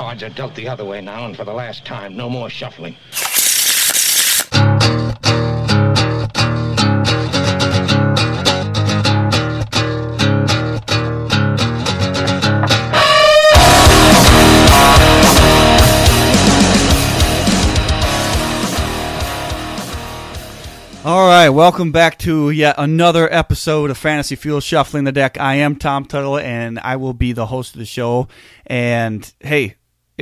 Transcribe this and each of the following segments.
cards are dealt the other way now, and for the last time, no more shuffling. All right, welcome back to yet another episode of Fantasy Fuel Shuffling the Deck. I am Tom Tuttle, and I will be the host of the show. And hey,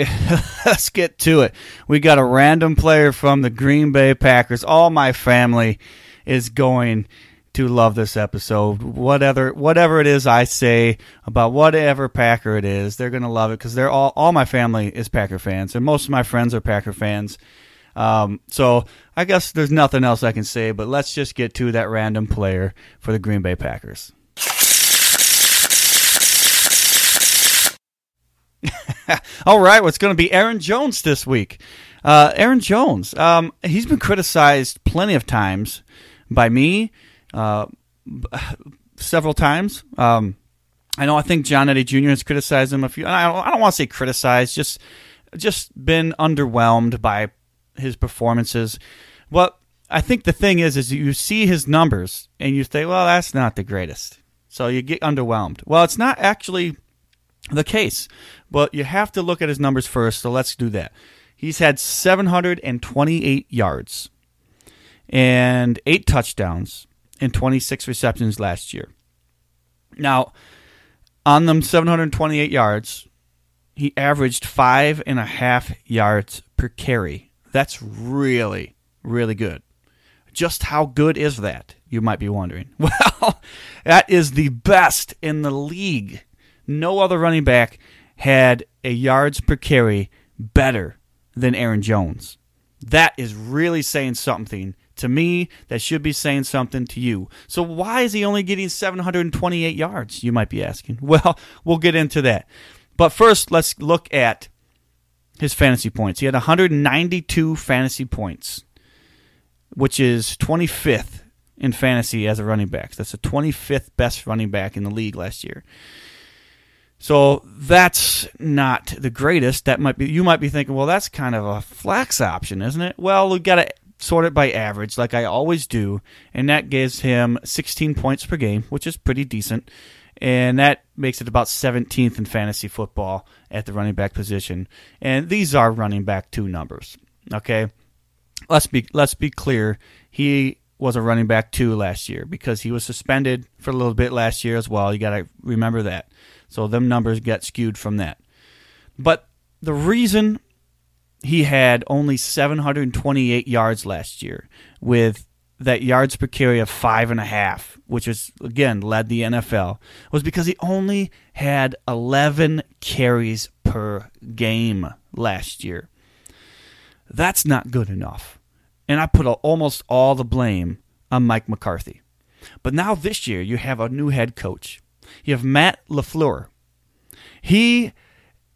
let's get to it. We got a random player from the Green Bay Packers. All my family is going to love this episode. Whatever, whatever it is I say about whatever Packer it is, they're going to love it because they're all all my family is Packer fans, and most of my friends are Packer fans. Um, so I guess there's nothing else I can say, but let's just get to that random player for the Green Bay Packers. All right, what's going to be Aaron Jones this week? Uh, Aaron Jones, um, he's been criticized plenty of times by me, uh, several times. Um, I know I think John Eddie Jr. has criticized him a few. I don't, I don't want to say criticized, just just been underwhelmed by his performances. Well, I think the thing is, is you see his numbers and you say, well, that's not the greatest. So you get underwhelmed. Well, it's not actually the case, but you have to look at his numbers first. So let's do that. He's had 728 yards and eight touchdowns and 26 receptions last year. Now, on them 728 yards, he averaged five and a half yards per carry. That's really, really good. Just how good is that? You might be wondering. Well, that is the best in the league. No other running back had a yards per carry better than Aaron Jones. That is really saying something to me that should be saying something to you. So why is he only getting 728 yards, you might be asking? Well, we'll get into that. But first, let's look at his fantasy points. He had 192 fantasy points, which is 25th in fantasy as a running back. That's the 25th best running back in the league last year. So that's not the greatest. That might be you might be thinking, well, that's kind of a flex option, isn't it? Well, we've got to sort it by average, like I always do, and that gives him 16 points per game, which is pretty decent, and that makes it about 17th in fantasy football at the running back position. And these are running back two numbers. Okay, let's be let's be clear. He was a running back two last year because he was suspended for a little bit last year as well. You got to remember that. So them numbers get skewed from that. But the reason he had only 728 yards last year with that yards per carry of five and a half, which was again led the NFL, was because he only had 11 carries per game last year. That's not good enough. And I put almost all the blame on Mike McCarthy. But now this year, you have a new head coach. You have Matt LaFleur. He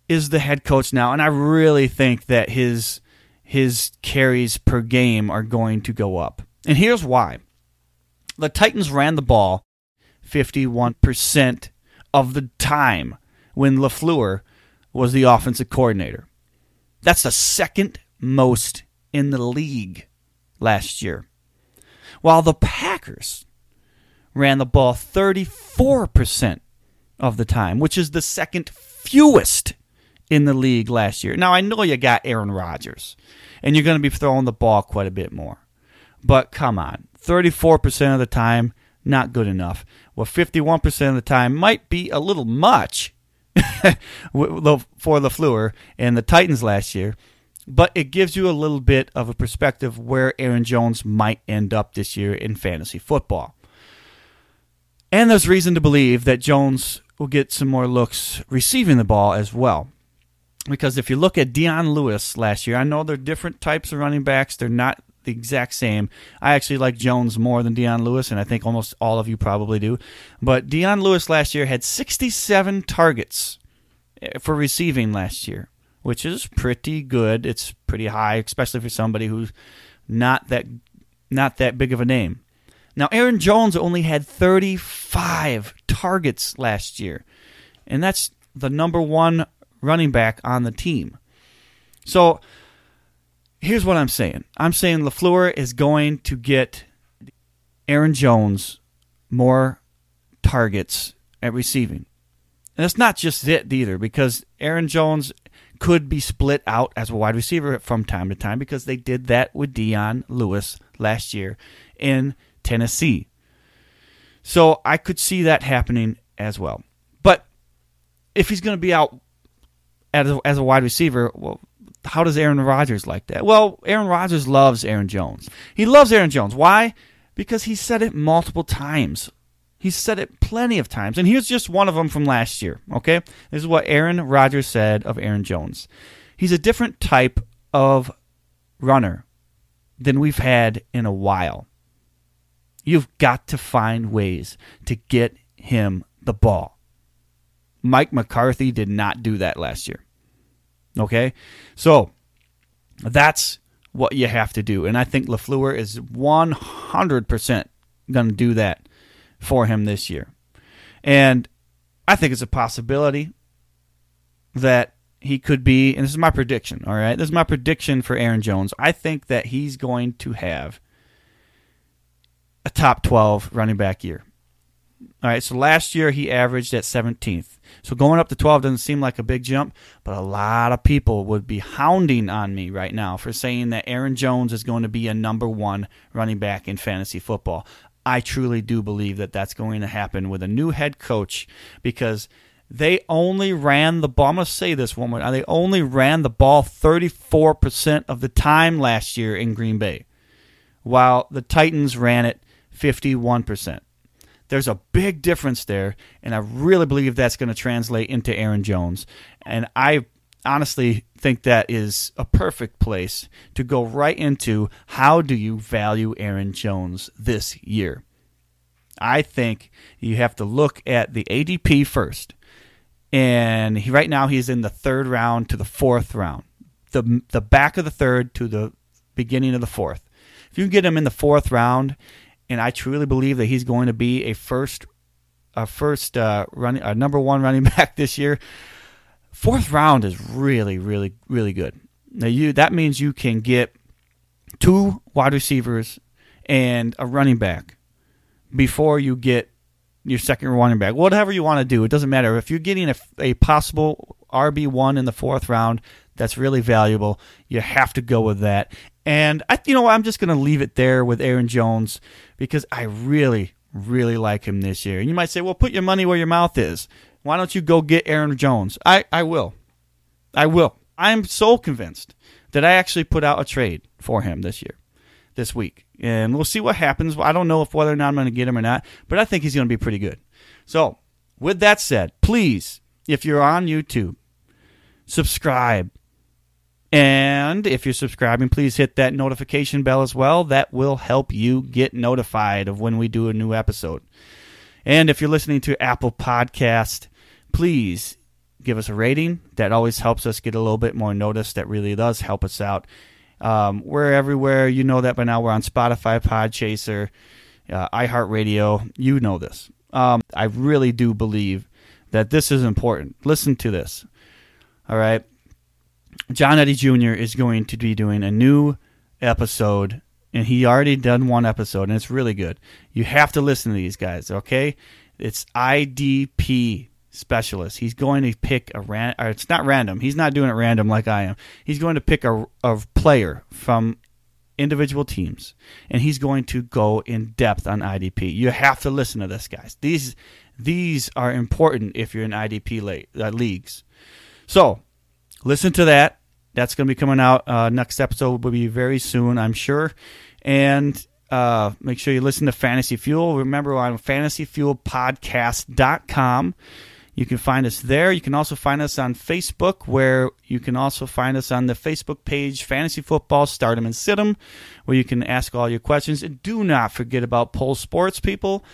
is the head coach now, and I really think that his his carries per game are going to go up. And here's why. The Titans ran the ball 51% of the time when LaFleur was the offensive coordinator. That's the second most in the league last year. While the Packers ran the ball 34% of the time, which is the second fewest in the league last year. Now, I know you got Aaron Rodgers, and you're going to be throwing the ball quite a bit more. But come on, 34% of the time, not good enough. Well, 51% of the time might be a little much for LaFleur and the Titans last year, but it gives you a little bit of a perspective where Aaron Jones might end up this year in fantasy football. And there's reason to believe that Jones will get some more looks receiving the ball as well. Because if you look at Dion Lewis last year, I know they're different types of running backs. They're not the exact same. I actually like Jones more than Dion Lewis, and I think almost all of you probably do. But Dion Lewis last year had 67 targets eh, for receiving last year, which is pretty good. It's pretty high, especially for somebody who's not that not that big of a name. Now, Aaron Jones only had 35 targets last year, and that's the number one running back on the team. So here's what I'm saying. I'm saying LaFleur is going to get Aaron Jones more targets at receiving. And it's not just it either, because Aaron Jones could be split out as a wide receiver from time to time because they did that with Dion Lewis last year in Tennessee. So I could see that happening as well. But if he's going to be out as a, as a wide receiver, well, how does Aaron Rodgers like that? Well, Aaron Rodgers loves Aaron Jones. He loves Aaron Jones. Why? Because he said it multiple times. He's said it plenty of times. And here's just one of them from last year, okay? This is what Aaron Rodgers said of Aaron Jones. He's a different type of runner than we've had in a while. You've got to find ways to get him the ball. Mike McCarthy did not do that last year. Okay? So that's what you have to do. And I think LaFleur is 100% going to do that for him this year. And I think it's a possibility that he could be, and this is my prediction, all right? This is my prediction for Aaron Jones. I think that he's going to have top 12 running back year. All right, so last year he averaged at 17th. So going up to 12 doesn't seem like a big jump, but a lot of people would be hounding on me right now for saying that Aaron Jones is going to be a number one running back in fantasy football. I truly do believe that that's going to happen with a new head coach because they only ran the ball. I'm going to say this one more. They only ran the ball 34% of the time last year in Green Bay, while the Titans ran it 51%. There's a big difference there, and I really believe that's going to translate into Aaron Jones. And I honestly think that is a perfect place to go right into how do you value Aaron Jones this year. I think you have to look at the ADP first. And he, right now he's in the third round to the fourth round. The the back of the third to the beginning of the fourth. If you can get him in the fourth round and I truly believe that he's going to be a first, a first uh, running, a number one running back this year. Fourth round is really, really, really good. Now you that means you can get two wide receivers and a running back before you get your second running back. Whatever you want to do, it doesn't matter. If you're getting a, a possible RB one in the fourth round, that's really valuable. You have to go with that. And I, you know, I'm just going to leave it there with Aaron Jones because I really, really like him this year. And you might say, well, put your money where your mouth is. Why don't you go get Aaron Jones? I, I will. I will. I'm so convinced that I actually put out a trade for him this year, this week. And we'll see what happens. I don't know if whether or not I'm going to get him or not, but I think he's going to be pretty good. So, with that said, please, if you're on YouTube, subscribe and if you're subscribing, please hit that notification bell as well. That will help you get notified of when we do a new episode. And if you're listening to Apple Podcast, please give us a rating. That always helps us get a little bit more notice. That really does help us out. Um, we're everywhere. You know that by now. We're on Spotify, Podchaser, uh, iHeartRadio. You know this. Um, I really do believe that this is important. Listen to this. All right. John Eddie Jr. is going to be doing a new episode, and he already done one episode, and it's really good. You have to listen to these guys, okay? It's IDP specialist. He's going to pick a ran. It's not random. He's not doing it random like I am. He's going to pick a, a player from individual teams, and he's going to go in depth on IDP. You have to listen to this, guys. These these are important if you're in IDP uh, leagues. So listen to that. That's going to be coming out. Uh, next episode will be very soon, I'm sure. And uh, make sure you listen to Fantasy Fuel. Remember, on fantasyfuelpodcast.com. You can find us there. You can also find us on Facebook, where you can also find us on the Facebook page, Fantasy Football Stardom and Situm, where you can ask all your questions. And do not forget about Pull Sports, people.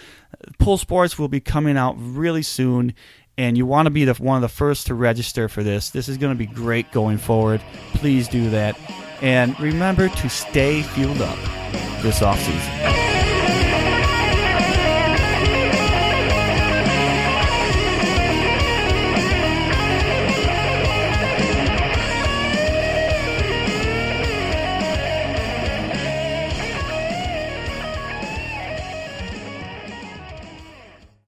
Pull Sports will be coming out really soon, and you want to be the, one of the first to register for this. This is going to be great going forward. Please do that. And remember to stay fueled up this offseason.